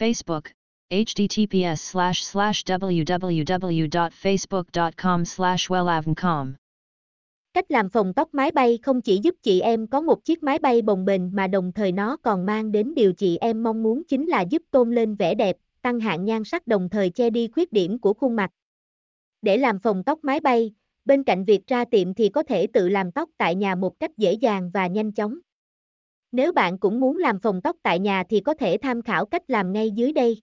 Facebook, https slash slash www.facebook.com slash wellavncom Cách làm phòng tóc mái bay không chỉ giúp chị em có một chiếc mái bay bồng bềnh mà đồng thời nó còn mang đến điều chị em mong muốn chính là giúp tôn lên vẻ đẹp, tăng hạn nhan sắc đồng thời che đi khuyết điểm của khuôn mặt. Để làm phòng tóc mái bay, bên cạnh việc ra tiệm thì có thể tự làm tóc tại nhà một cách dễ dàng và nhanh chóng. Nếu bạn cũng muốn làm phòng tóc tại nhà thì có thể tham khảo cách làm ngay dưới đây.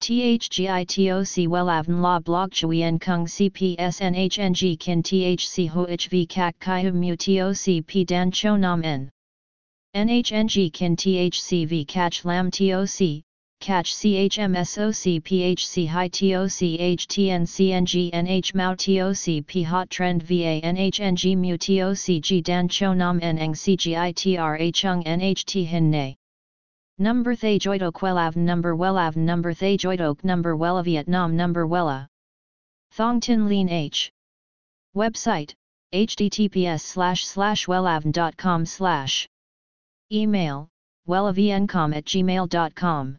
THGITOC WELAVN La Blog Chuyen Kung CPSNHNG Kin THC HOHV Kak Kai Mu TOC P Dan Cho Nam N NHNG Kin THCV Catch Lam TOC catch CHMSOC PHC High TOC HTN NH Mao TOC P Hot Trend VA NHNG Mu TOC G Dan Cho Nam N Eng CGITRA Chung NHT Hin Nay. Number Thay Joidok Wellav Number Wellav Number Thay Joidok Number Wella Vietnam Number Wella Thong Tin Lean H. Website https slash slash wellavn.com slash. Email wellavncom at gmail.com